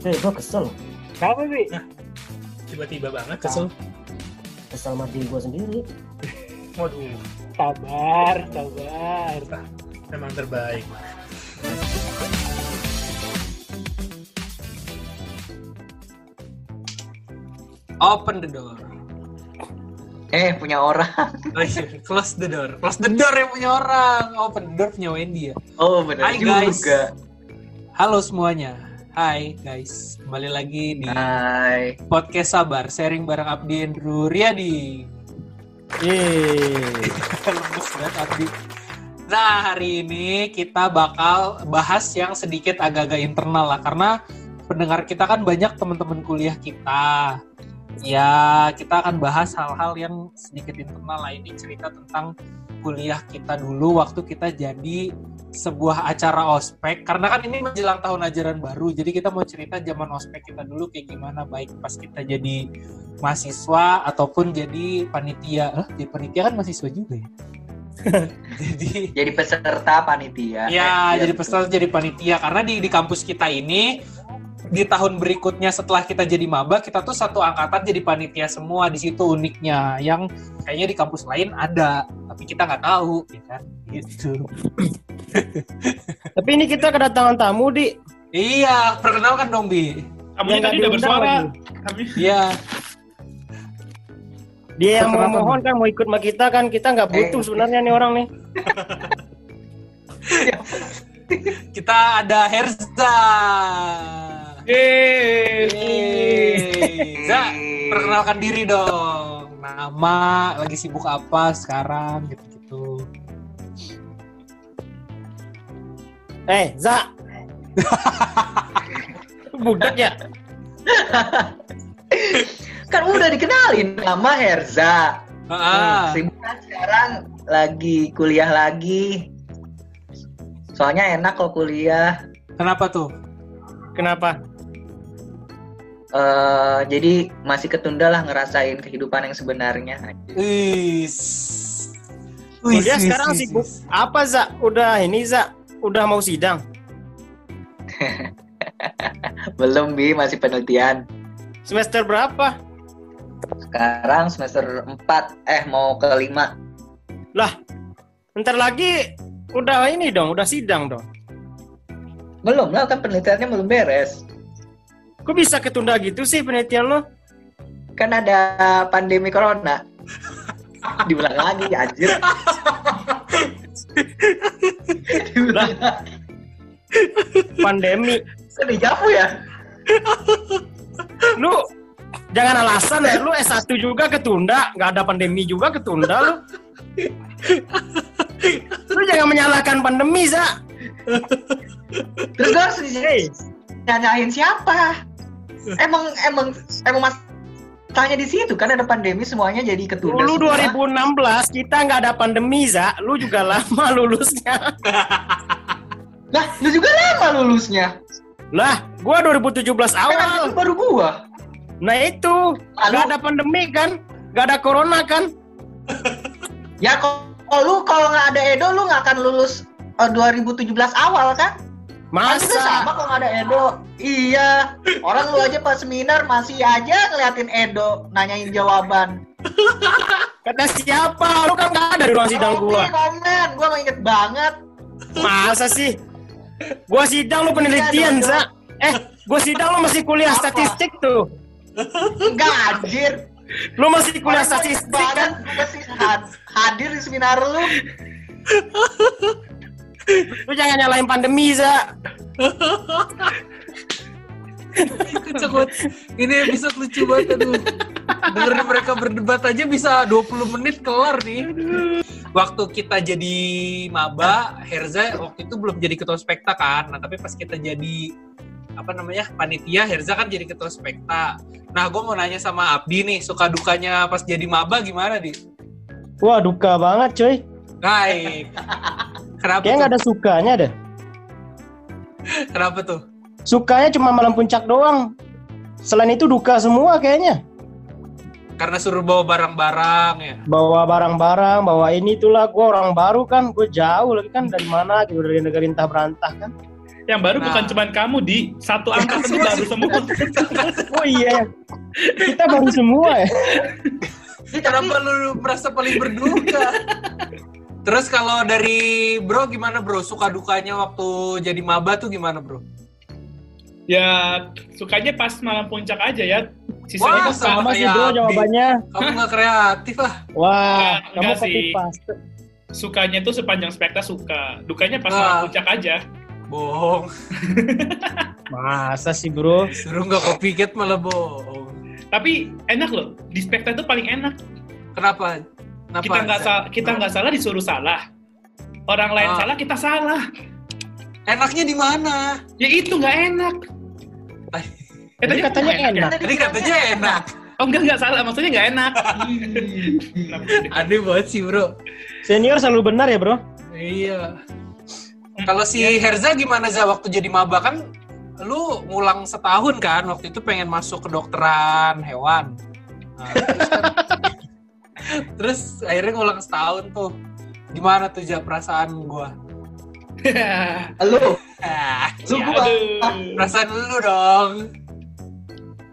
Eh, gue kesel. Kenapa sih? Tiba-tiba banget kesel. Kesel mati gue sendiri. Waduh, Sabar, sabar. memang terbaik. Open the door. Eh, punya orang. Oh, iya. Close the door. Close the door yang punya orang. Open the door punya Wendy ya. Oh, benar Hai, guys. juga. Halo semuanya. Hai guys, kembali lagi di Hai. podcast Sabar, sharing bareng Abdi Andrew Riyadi. Yeay. Lemes banget Abdi. Nah, hari ini kita bakal bahas yang sedikit agak-agak internal lah karena pendengar kita kan banyak teman-teman kuliah kita. Ya, kita akan bahas hal-hal yang sedikit internal lah ini cerita tentang kuliah kita dulu waktu kita jadi sebuah acara ospek karena kan ini menjelang tahun ajaran baru jadi kita mau cerita zaman ospek kita dulu kayak gimana baik pas kita jadi mahasiswa ataupun jadi panitia. Eh, jadi panitia kan mahasiswa juga ya? Jadi Jadi peserta panitia. ya Eh, jadi peserta jadi panitia karena di di kampus kita ini di tahun berikutnya setelah kita jadi maba kita tuh satu angkatan jadi panitia semua di situ uniknya yang kayaknya di kampus lain ada tapi kita nggak tahu ya kan gitu Tapi ini kita kedatangan tamu, Di. iya perkenalkan dong bi Kamu Yang tadi udah bersuara. Kami iya Dia yang mau mohon kan mau ikut sama kita kan kita nggak butuh Eh. sebenarnya nih orang nih. kita ada Herza Yeay. Za, perkenalkan diri dong nama lagi sibuk apa sekarang gitu-gitu Eh, Za. Budak ya? Kan udah dikenalin nama Herza. Ah, Sibuk kan sekarang lagi kuliah lagi. Soalnya enak kok kuliah. kenapa tuh? Kenapa? Eh, jadi masih ketunda lah ngerasain kehidupan yang sebenarnya. Wis. Kuliah sekarang sibuk apa, Za? Udah ini, Za. Udah mau sidang. Belum bi, masih penelitian. Semester berapa? Sekarang semester 4, eh mau ke 5. Ntar lagi udah ini dong, udah sidang dong. Belum lah, kan penelitiannya belum beres. Kok bisa ketunda gitu sih penelitian lo? Kan ada pandemi corona. Diulang lagi, anjir. Diulang. Pandemi. Kok dijawab ya? Lu jangan alasan ya, lu S1 juga ketunda, nggak ada pandemi juga ketunda lu. Lu jangan menyalahkan pandemi, Za. Terus gue harus Hey, nanyain siapa? Emang emang emang mas tanya di situ kan ada pandemi semuanya jadi ketunda. semua. 2016 kita nggak ada pandemi, Za. Lu juga lama lulusnya. Lah, lu juga lama lulusnya. Lah, gua 2017 Kan awal. baru gua. Nah itu, nggak ada pandemi kan? Nggak ada corona kan? Ya kalau lu kalau nggak ada Edo lu nggak akan lulus eh, 2017 awal kan? Kan itu sama Masa? kalau nggak ada Edo. Iya. Orang lu aja pas seminar masih aja ngeliatin Edo nanyain jawaban. Kata siapa? Lu kan nggak ada di ruang sidang gua. Komen, gua inget banget. Masa sih? Gua sidang lu penelitian, Iya, Za. Eh, gua sidang lu masih kuliah Apa? statistik tuh. Enggak anjir. Lu masih kuliah Orang statistik banget, kan? Gua masih had- hadir di seminar lu. Lu jangan nyalain pandemi, Za. Banget. Ini episode lucu banget aduh. Dengerin mereka berdebat aja bisa 20 menit kelar nih. Waktu kita jadi maba, Herza waktu itu belum jadi ketua spekta kan. Nah, tapi pas kita jadi apa namanya panitia Herza kan jadi ketua spekta. Nah, gue mau nanya sama Abdi nih, suka dukanya pas jadi maba gimana di? Wah, duka banget, coy. Baik. Kenapa Kayaknya tuh? nggak ada sukanya deh. Kenapa tuh? Sukanya cuma malam puncak doang. Selain itu duka semua kayaknya. Karena suruh bawa barang-barang ya. Bawa barang-barang, bawa ini itulah. Gue orang baru kan, gue jauh lagi kan dari mana gitu dari negara entah berantah kan. Yang baru Nah. bukan cuma kamu di satu angkatan itu baru semua. Oh iya. Kita baru semua ya. Kenapa lu merasa paling berduka? Terus kalau dari bro gimana bro? Suka dukanya waktu jadi maba tuh gimana bro? Ya sukanya pas malam puncak aja ya. Wah, Sisanya sama Sama sih bro jawabannya. Kamu nggak kreatif ah? Wah, Enggak, kamu sih. paste. sukanya tuh sepanjang spekta suka. Dukanya pas Ah. malam puncak aja. Bohong. Masa sih bro? Suruh nggak copycat malah bohong. Tapi enak loh. Di spekta itu paling enak. Kenapa? Kenapa? kita nggak salah kita nggak salah disuruh salah. Orang lain Ah. salah kita salah. Enaknya di mana? Ya itu nggak enak. Eh, tadi katanya enak. Tadi katanya enak. Oh enggak enggak salah, maksudnya nggak enak. Sih? Aneh banget sih bro. Senior selalu benar ya bro? Iya. Kalau si Herza gimana za waktu jadi maba kan lu ngulang setahun kan waktu itu pengen masuk kedokteran hewan. Nah, terus, kan, terus akhirnya ngulang setahun tuh. Gimana tuh ja perasaan gua? lu Ah, Lu ya, gua- perasaan lu dong.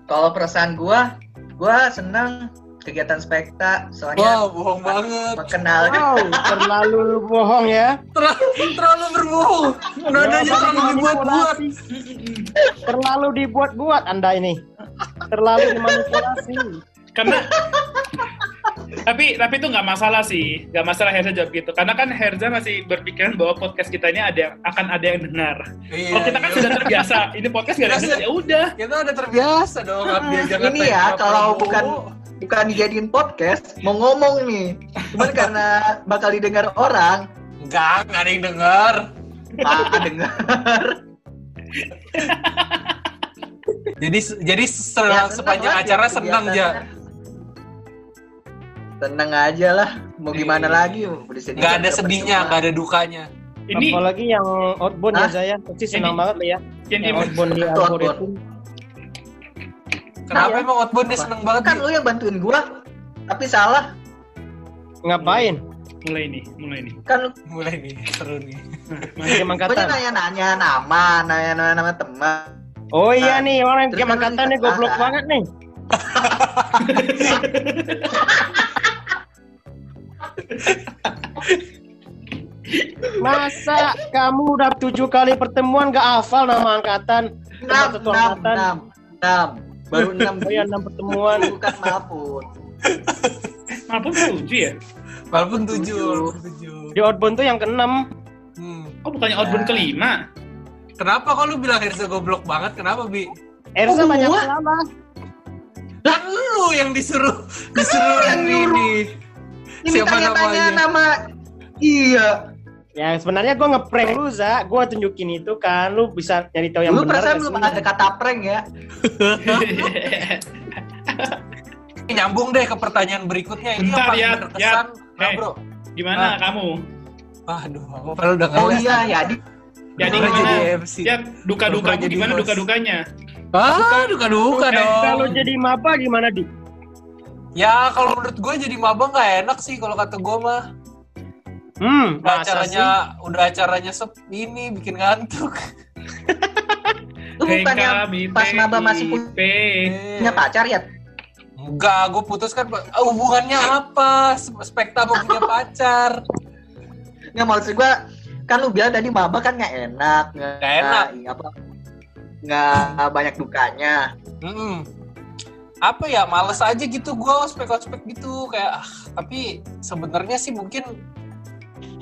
kalau perasaan gua, gua senang kegiatan spekta soalnya Wow, bohong banget. mengenal Wow, terlalu bohong ya. Terlalu, terlalu berbohong. Nadanya terlalu dibuat-buat. Terlalu dibuat-buat Anda ini. Terlalu dimanipulasi. Karena tapi tapi itu nggak masalah sih, nggak masalah Herza jawab gitu. Karena kan Herza masih berpikiran bahwa podcast kita ini ada yang akan ada yang dengar. Iya, Kalau kita kan iya. sudah terbiasa, ini podcast nggak ada dengar, ya udah. kita udah terbiasa dong diajak Ini ya, kalau bukan- bukan dijadiin podcast mau ngomong nih. Cuman karena bakal didengar orang. Enggak enggak ada yang denger. Ah dengar jadi jadi se- Ya, senang sepanjang acara senang ya tenang aja lah mau gimana lagi kan ada sedihnya nggak ada dukanya Ini Apalagi yang outbound ya Hah? saya. Pasti senang Ini- banget lah ya. yang Yang outbound di Outbound. algoritma. kenapa Iya. emang outbound dia seneng banget kan lu yang bantuin gua tapi salah Ngapain? mulai nih, mulai nih. kan lu mulai nih seru nih Masih gua angkatan. nanya-nanya nama nanya-nanya nama teman Oh iya Nah, nih, orang game kan angkatan nih goblok banget nih. Masa kamu udah tujuh kali pertemuan gak hafal nama angkatan? enam enam angkatan. enam enam baru enam Oh iya, enam pertemuan. bukan maafun Maafun tujuh ya? walaupun tujuh Tujuh. Di outbound tuh yang keenam. hmm. Oh bukannya outbound Nah. kelima? kenapa kok lu bilang Herza goblok banget kenapa bi Erza Oh, banyak salah. kan lu yang disuruh disuruh yang nyuruh. ini ini Siapa tanya-tanya namanya? nama iya Ya sebenarnya gue ngeprank lu Za, gue tunjukin itu kan, lu bisa nyari tahu yang lu benar. perasaan gak belum ada kata prank ya nyambung deh ke pertanyaan berikutnya ini Bentar, yang paling ya, berkesan nah, Eh. bro Gimana Ah. kamu? aduh aku padahal udah oh ngeles. iya ya di Jadi Gua gimana? jadi MC. Ya duka-duka jadi gimana duka-dukanya? ah duka duka Eh, dong Kalau jadi maba gimana di? Ya kalau menurut gue jadi maba nggak enak sih kalau kata gue mah. Hmm, Udah acaranya udah acaranya sep ini bikin ngantuk. lu bukannya pas maba masih punya pacar ya Enggak, gue putus kan ah, hubungannya apa? Spe- Spekta mau punya pacar. nggak maksud gua kan lu bilang tadi maba kan nggak enak nggak enak. apa nggak banyak dukanya Mm-mm. Apa ya, males aja gitu gue ospek-ospek gitu kayak ah, tapi sebenarnya sih mungkin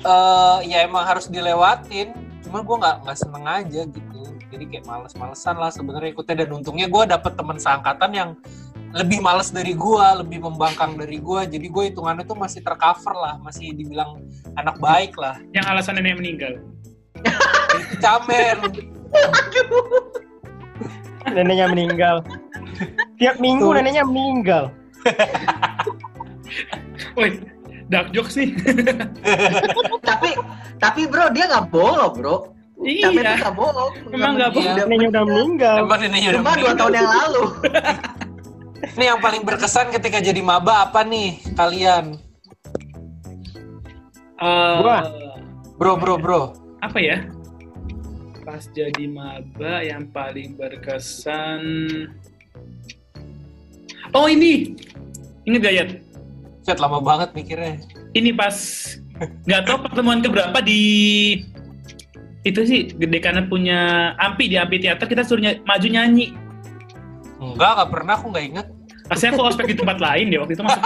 eh ya emang harus dilewatin. Cuma gue nggak nggak seneng aja gitu. Jadi kayak males-malesan lah sebenarnya ikutnya dan untungnya gue dapet teman seangkatan yang lebih males dari gue, lebih membangkang dari gue. Jadi gue hitungannya tuh masih tercover lah, masih dibilang anak baik lah. Yang alasan nenek meninggal. Camer. neneknya meninggal. Tiap minggu Tuh. neneknya meninggal. Woi, dark jokes nih. tapi tapi bro dia nggak bohong bro Tapi iya. nggak bohong Emang nggak bohong. Udah Neneknya udah meninggal. Emang ini udah cuma dua tahun yang lalu Ini yang paling berkesan ketika jadi maba apa nih kalian? Eh, Gua. Bro, bro, bro. Apa ya? pas jadi maba yang paling berkesan oh ini inget gak Set lama banget mikirnya. ini pas nggak tahu pertemuan keberapa di itu sih gede karena punya ampi di ampi teater kita suruh ny- maju nyanyi Enggak, nggak pernah aku nggak inget. Pasti aku ospek di tempat lain deh waktu itu masuk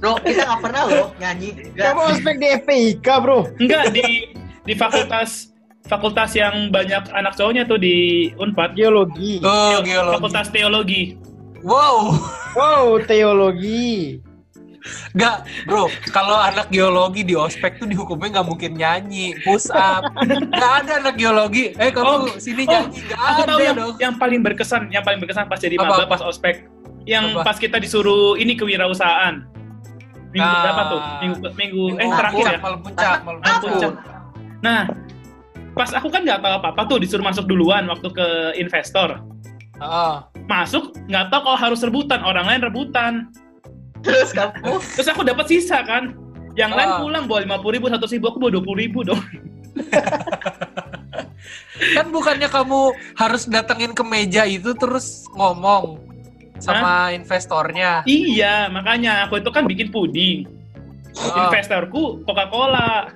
Bro, kita nggak pernah loh nyanyi. Kamu ospek di FPIK, bro. enggak di di fakultas fakultas yang banyak anak cowoknya tuh di Unpad Geologi. Oh, geologi. fakultas teologi Wow, Wow, teologi. Nggak, bro, kalau anak geologi di ospek tuh dihukumnya nggak mungkin nyanyi, push up. Nggak ada anak geologi. Eh, kamu Oh, sini oh, nyanyi. Nggak aku ada tahu yang, dong. yang paling berkesan yang paling berkesan pas jadi Apa, maba pas ospek yang Apa? pas kita disuruh ini kewirausahaan minggu Ah. berapa tuh minggu minggu, eh Minggu terakhir ya malam puncak, malam Malam puncak. Nah, pas aku kan nggak tahu apa-apa tuh disuruh masuk duluan waktu ke investor. Heeh. Masuk nggak tahu kalau harus rebutan, orang lain rebutan. Terus kamu Terus aku dapat sisa kan. Yang lain Ah. pulang bawa lima puluh ribu, satu ribu, aku bawa dua puluh ribu dong. Kan bukannya kamu harus datengin ke meja itu terus ngomong sama investornya. iya, makanya aku itu kan bikin puding. Oh, Investorku Coca-Cola.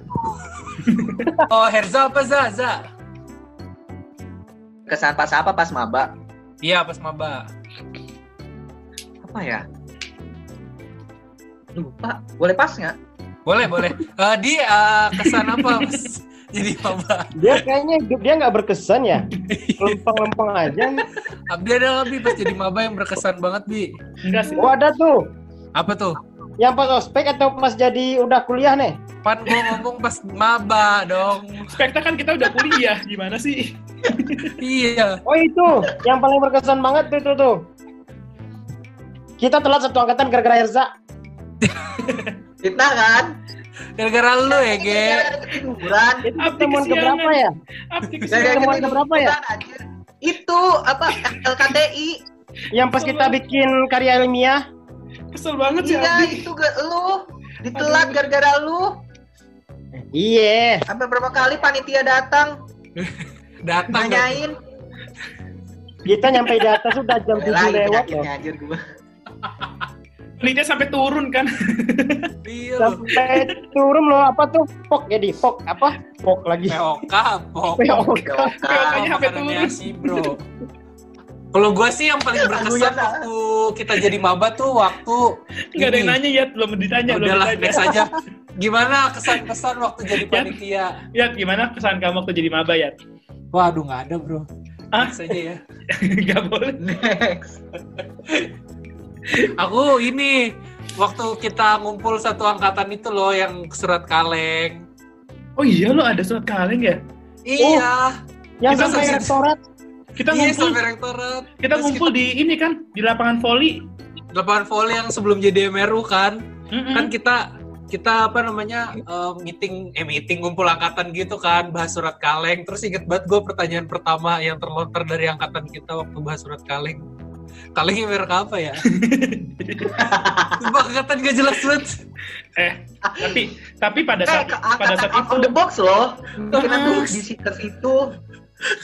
oh Herza apa Zaza? kesan pas apa pas maba? Iya, pas maba. Apa ya? Lupa. Boleh pas nggak? Boleh, boleh. Eh, di eh, kesan apa, Mas? Jadi maba. Dia kayaknya hidup dia nggak berkesan ya. Lempeng-lempeng aja. Abdi ada lebih pas jadi maba yang berkesan banget, Bi. Enggak sih. Oh ada tuh. Apa tuh? Yang pas ospek atau pas jadi udah kuliah nih? Pan gua ngomong pas maba dong. Spekta kan kita udah kuliah, gimana sih? Iya. Oh itu, yang paling berkesan banget tuh itu tuh. Kita telat satu angkatan gara-gara Erza. Fitnah kan? Gara-gara lu ya, Ge. Pertemuan kesiangan. keberapa ya? Ketiduran, keberapa ya? anjir. Itu apa LKTI? Yang pas kita bikin karya ilmiah. Kesel banget sih Iya, itu gak lu. Ditelat gara-gara lu. Iya. Sampai berapa kali panitia datang Datang. nanyain. Kita nyampe di atas udah jam 7 Lagi lewat penyakitnya anjir gua. Lidia sampai turun kan. Iya. Sampai turun loh apa tuh? Pok ya di pok apa? Pok lagi. POK, POK. POK. POK-nya sampai turun. bro. Kalau gua sih yang paling berkesan waktu kita jadi maba tuh waktu Enggak ada yang nanya ya, belum ditanya, belum Udahlah, ditanya. next aja. Gimana kesan-kesan waktu jadi panitia? Ya, gimana kesan kamu waktu jadi maba ya? Waduh, nggak ada bro. Ah? Next aja ya. Enggak boleh. Next. Aku ini waktu kita ngumpul satu angkatan itu loh yang surat kaleng. Oh iya lo ada surat kaleng ya? Iya. Yang Kita sampai rektorat. Kita iya ngumpul, sampai rektorat. kita Terus ngumpul di ini kan, di lapangan voli. lapangan volley yang sebelum jadi MRU kan. Mm-mm. Kan kita kita apa namanya eh, meeting eh meeting ngumpul angkatan gitu kan bahas surat kaleng terus inget banget gue pertanyaan pertama yang terlontar dari angkatan kita waktu bahas surat kaleng kalengnya merek apa ya Sumpah angkatan gak jelas banget Eh, tapi tapi pada Eh, saat ke pada saat out itu the box loh. Ah. tuh di situ situ.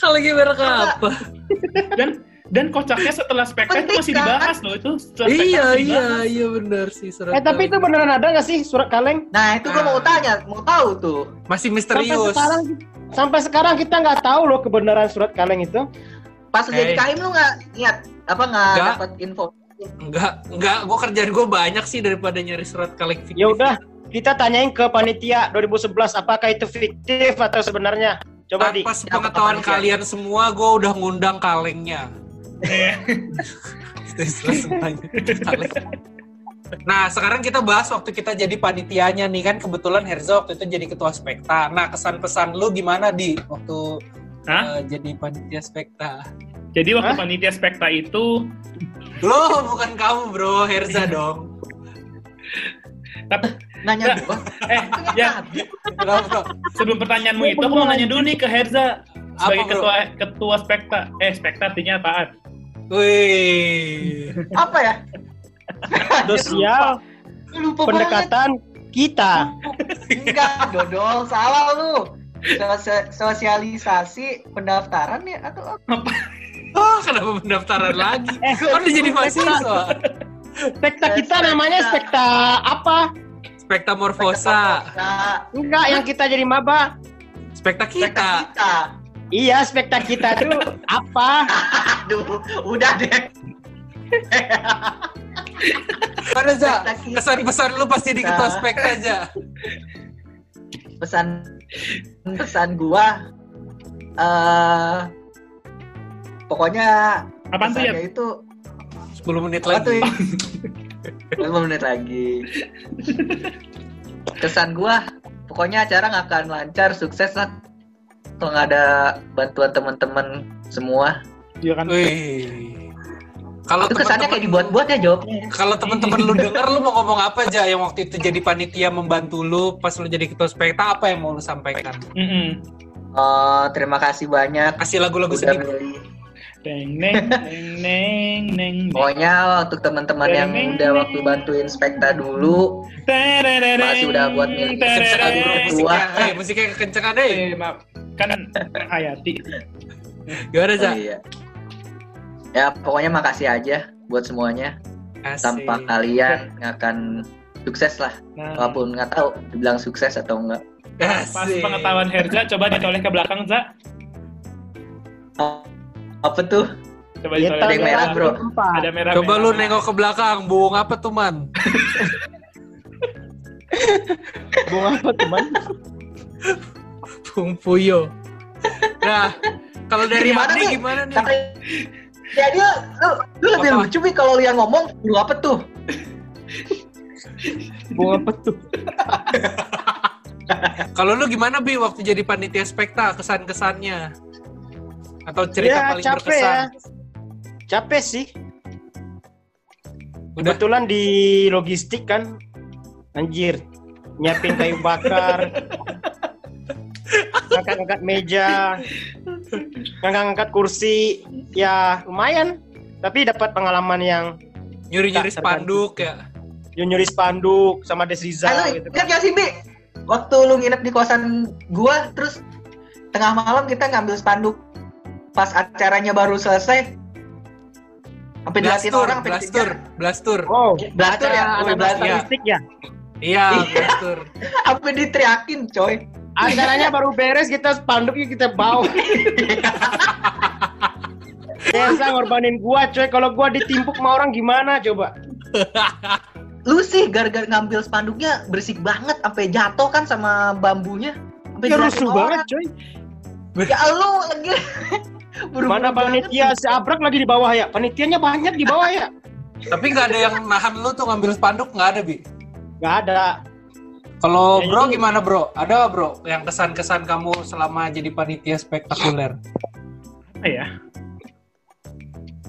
kalengnya merek apa dan dan kocaknya setelah spekta itu masih kan? dibahas loh itu. iya masih iya dibahas. iya bener sih surat Eh tapi itu beneran ada nggak sih surat kaleng? Nah, itu gua mau tanya, mau tahu tuh. masih Sampai misterius sekarang sampai sekarang kita nggak tahu loh kebenaran surat kaleng itu. Pas jadi Eh. kahim lu nggak niat apa nggak dapat info? enggak enggak gue kerjaan gue banyak sih daripada nyari surat kaleng fiktif Ya udah, kita tanyain ke panitia 2011 apakah itu fiktif atau sebenarnya. Coba di. tanpa sepengetahuan Siapa kalian semua gue udah ngundang kalengnya Kaleng. Nah sekarang kita bahas waktu kita jadi panitianya nih kan kebetulan Herza waktu itu jadi ketua spekta. Nah kesan pesan lu gimana di waktu Hah? eh, jadi panitia spekta? Jadi waktu Hah? panitia spekta itu Lo bukan kamu bro, Herza dong. Nanya Nggak. gua. eh ya sebelum pertanyaanmu itu aku mau nanya dulu nih ke Herza sebagai Apa, bro? ketua ketua spekta. Eh spekta artinya apaan? Wih, Apa ya? Sosial Lupa banget. pendekatan kita. Enggak, dodol. Salah lu. Sosialisasi pendaftaran ya atau apa? Oh, kenapa pendaftaran lagi? Kan udah jadi mahasiswa. Spekta kita namanya spekta apa? Spekta Morfosa. Enggak, yang kita jadi maba. Spekta kita. kita. kita. Iya, spekta kita tuh apa? Aduh, udah deh. Mana za? Spekta kita. Kesan-pesan lu pasti di ketua spekta aja. Pesan pesan gua eh pokoknya Apaan tuh ya? itu 10 menit apa tuh lagi. ya? 5 menit lagi. Kesan gua pokoknya acara nggak akan lancar, sukses lah. Kalau nggak ada bantuan teman-teman semua. Iya kan? Wih. Kalau Itu kesannya kayak dibuat-buat ya jawabnya. Kalau teman-teman lu denger lu mau ngomong apa aja yang waktu itu jadi panitia membantu lu pas lu jadi ketua spekta apa yang mau lu sampaikan? Mm-mm. Oh, terima kasih banyak Kasih lagu-lagu milih. Neng neng neng neng neng. Pokoknya untuk teman-teman yang udah waktu bantuin spekta dulu, Makasih udah buat. Kencengan dulu Tereng. musiknya. Eh, musiknya kekencengan deh. Eh, maaf. Kan Hayati. Gimana, oh Za? iya. Ya pokoknya makasih aja buat semuanya. Asik. Tanpa kalian nggak akan sukses lah. Nah, Walaupun nggak tahu dibilang sukses atau enggak. pas pengetahuan Herza, coba ditoleh ke belakang, Za. Apa tuh? Coba Ya, ditoleh Ada ke yang merah, bro. Ada merah. Coba lu nengok ke belakang, buung apa tuh, Man? Bunga apa teman? Buung Puyo. Nah, kalau dari Gimana Abdi nih? gimana nih? Kata ya dia lu, lu lebih Apa? lucu nih kalau lu yang ngomong lu apa tuh? Bunga apa tuh? Kalau lu gimana Bi waktu jadi panitia spekta kesan-kesannya? Atau cerita ya, paling capek berkesan? ya. Capek sih. Udah Kebetulan di logistik kan, anjir, nyiapin kayu bakar, ngangkat-ngangkat meja, ngangkat-ngangkat kursi, ya lumayan. Tapi dapat pengalaman yang nyuri-nyuri spanduk ya. nyuri spanduk sama Des Rizal Halo, gitu. ingat gak sih Bi? Waktu lu nginep di kosan gua, terus tengah malam kita ngambil spanduk pas acaranya baru selesai. Sampai Blastur, orang, sampai blastur, blastur. Oh, Blastur ya? blastur. ya. Iya, Iya. blastur. Sampai diteriakin, coy. Acaranya baru beres, kita spanduknya kita bawa. Biasa ngorbanin gua, coy. Kalau gua ditimpuk sama orang gimana coba? Lu sih gara-gara ngambil spanduknya berisik banget sampai jatuh kan sama bambunya. Sampai Ya rusuh banget, coy. Ya lu lagi. Buru-buru Mana banget. panitia seabrak lagi di bawah ya? Panitianya banyak di bawah ya? Tapi nggak ada yang nahan lu tuh ngambil spanduk nggak ada bi. Gak ada. Kalau Ya, bro itu- gimana bro? Ada nggak, bro yang kesan-kesan kamu selama jadi panitia spektakuler? Apa ya?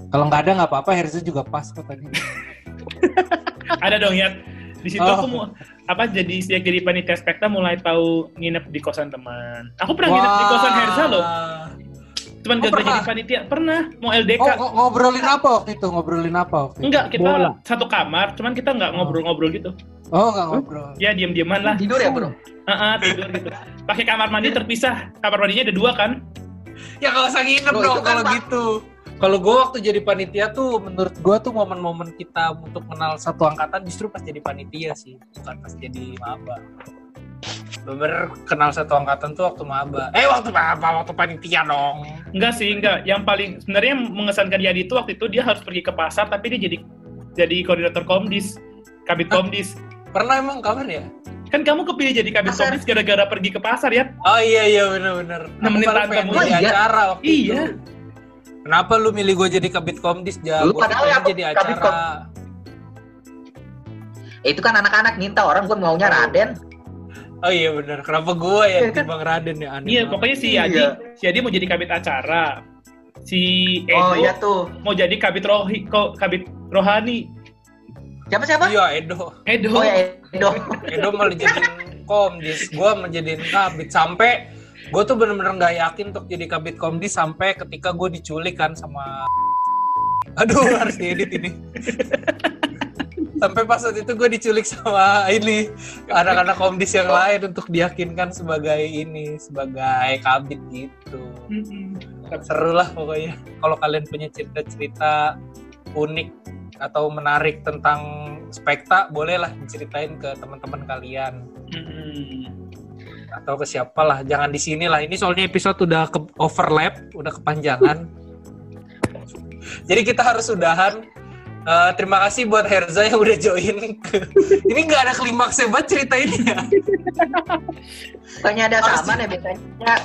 Kalau nggak ada nggak apa-apa, Herza juga pas kok tadi. Ada dong ya. Di situ Oh. aku mau apa jadi sejak jadi panitia spekta mulai tahu nginep di kosan teman. Aku pernah nginep di kosan Herza loh. Cuman Oh, gagal pernah? jadi panitia. Pernah mau LDK. Oh, ngo- ngobrolin apa waktu itu? Ngobrolin apa waktu itu? Enggak, kita Bola. satu kamar, cuman kita nggak Oh. ngobrol-ngobrol gitu. Oh, nggak ngobrol. Ya diam-diaman lah. Tidur ya, Bro? Heeh, tidur gitu. Pakai kamar mandi terpisah. Kamar mandinya ada dua kan? Ya kalau usah nginep Bro, kan kalau Pak. gitu. Kalau gue waktu jadi panitia tuh, menurut gue tuh momen-momen kita untuk kenal satu angkatan justru pas jadi panitia sih, bukan pas jadi maba. Bener kenal satu angkatan tuh waktu maba. Eh waktu maba, waktu panitia dong. Enggak sih, enggak. Yang paling sebenarnya mengesankan Yadi itu waktu itu dia harus pergi ke pasar tapi dia jadi jadi koordinator Komdis, Kabit Komdis. Pernah emang kapan ya? Kan kamu kepilih jadi Kabit. Komdis gara-gara pergi ke pasar ya? Oh iya iya bener-bener. Aku Nemenin Oh, iya? acara waktu Iya. itu. Kenapa lu milih gue jadi kabit komdis? Ja, Lu Gua padahal ya, jadi kabit acara. Eh, itu kan anak-anak minta orang gue maunya Raden. Oh iya bener. Kenapa gue ya? Bang Raden ya aneh Iya, banget. pokoknya si Iya. Yadi, si Yadi mau jadi Kabit acara. Si Edo Oh iya tuh. mau jadi Kabit Rohi, Kabit Rohani. Siapa siapa? Iya Edo. Edo. Oh ya, Edo. Edo malah jadiin komdis, gue menjadiin kabit sampai gue tuh bener-bener nggak yakin untuk jadi kabit komdis sampai ketika gue diculik kan sama aduh harus diedit ini sampai pas saat itu gue diculik sama ini anak-anak komdis yang lain untuk diyakinkan sebagai ini sebagai kabit gitu seru lah pokoknya kalau kalian punya cerita-cerita unik atau menarik tentang spekta bolehlah diceritain ke teman-teman kalian. Mm-mm. atau ke siapa lah jangan di sini lah. Ini soalnya episode udah ke overlap udah kepanjangan. Jadi kita harus sudahan Eh, terima kasih buat Herza yang udah join. Ke... ini nggak ada klimaksnya banget cerita ini ya Bukannya ada Harus Salman ya biasanya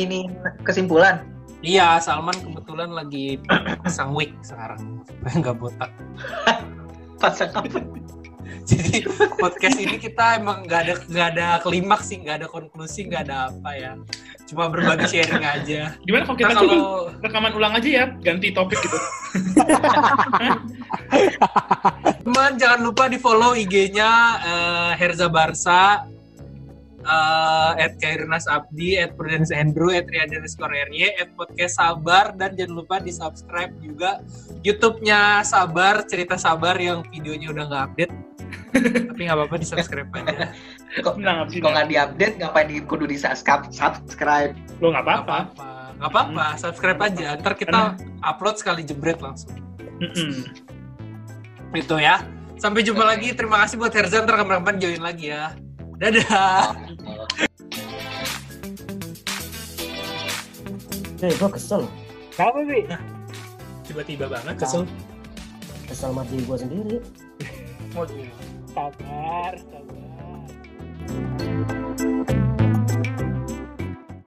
ini kesimpulan. Iya Salman kebetulan lagi pasang wig sekarang. Supaya nggak botak. Pasang apa? jadi podcast ini kita emang nggak ada nggak ada klimaks sih nggak ada konklusi nggak ada apa ya. Cuma berbagi sharing aja. Gimana kalau kita Nah, coba kalau rekaman ulang aja ya, ganti topik gitu. teman jangan lupa di follow IG-nya eh, Herza Barsa eh, at Kairnas Abdi, at Prudence Andrew, at underscore RY, at Podcast Sabar, dan jangan lupa di subscribe juga YouTube-nya Sabar, Cerita Sabar yang videonya udah nggak update. Tapi nggak apa-apa di subscribe aja. Kok Tenang, abis kok nggak diupdate ngapain di kudu di subscribe? subscribe. Lo nggak Nggak apa-apa. Nggak apa-apa, subscribe aja. Ntar kita upload sekali jebret langsung. Mm-mm. Itu ya. Sampai jumpa lagi. Terima kasih buat Herza. Ntar kapan-kapan join lagi ya. Dadah. Eh, gue kesel. Kenapa, Bi? Tiba-tiba banget kesel. Kesel sama diri gue sendiri. Sabar, sabar.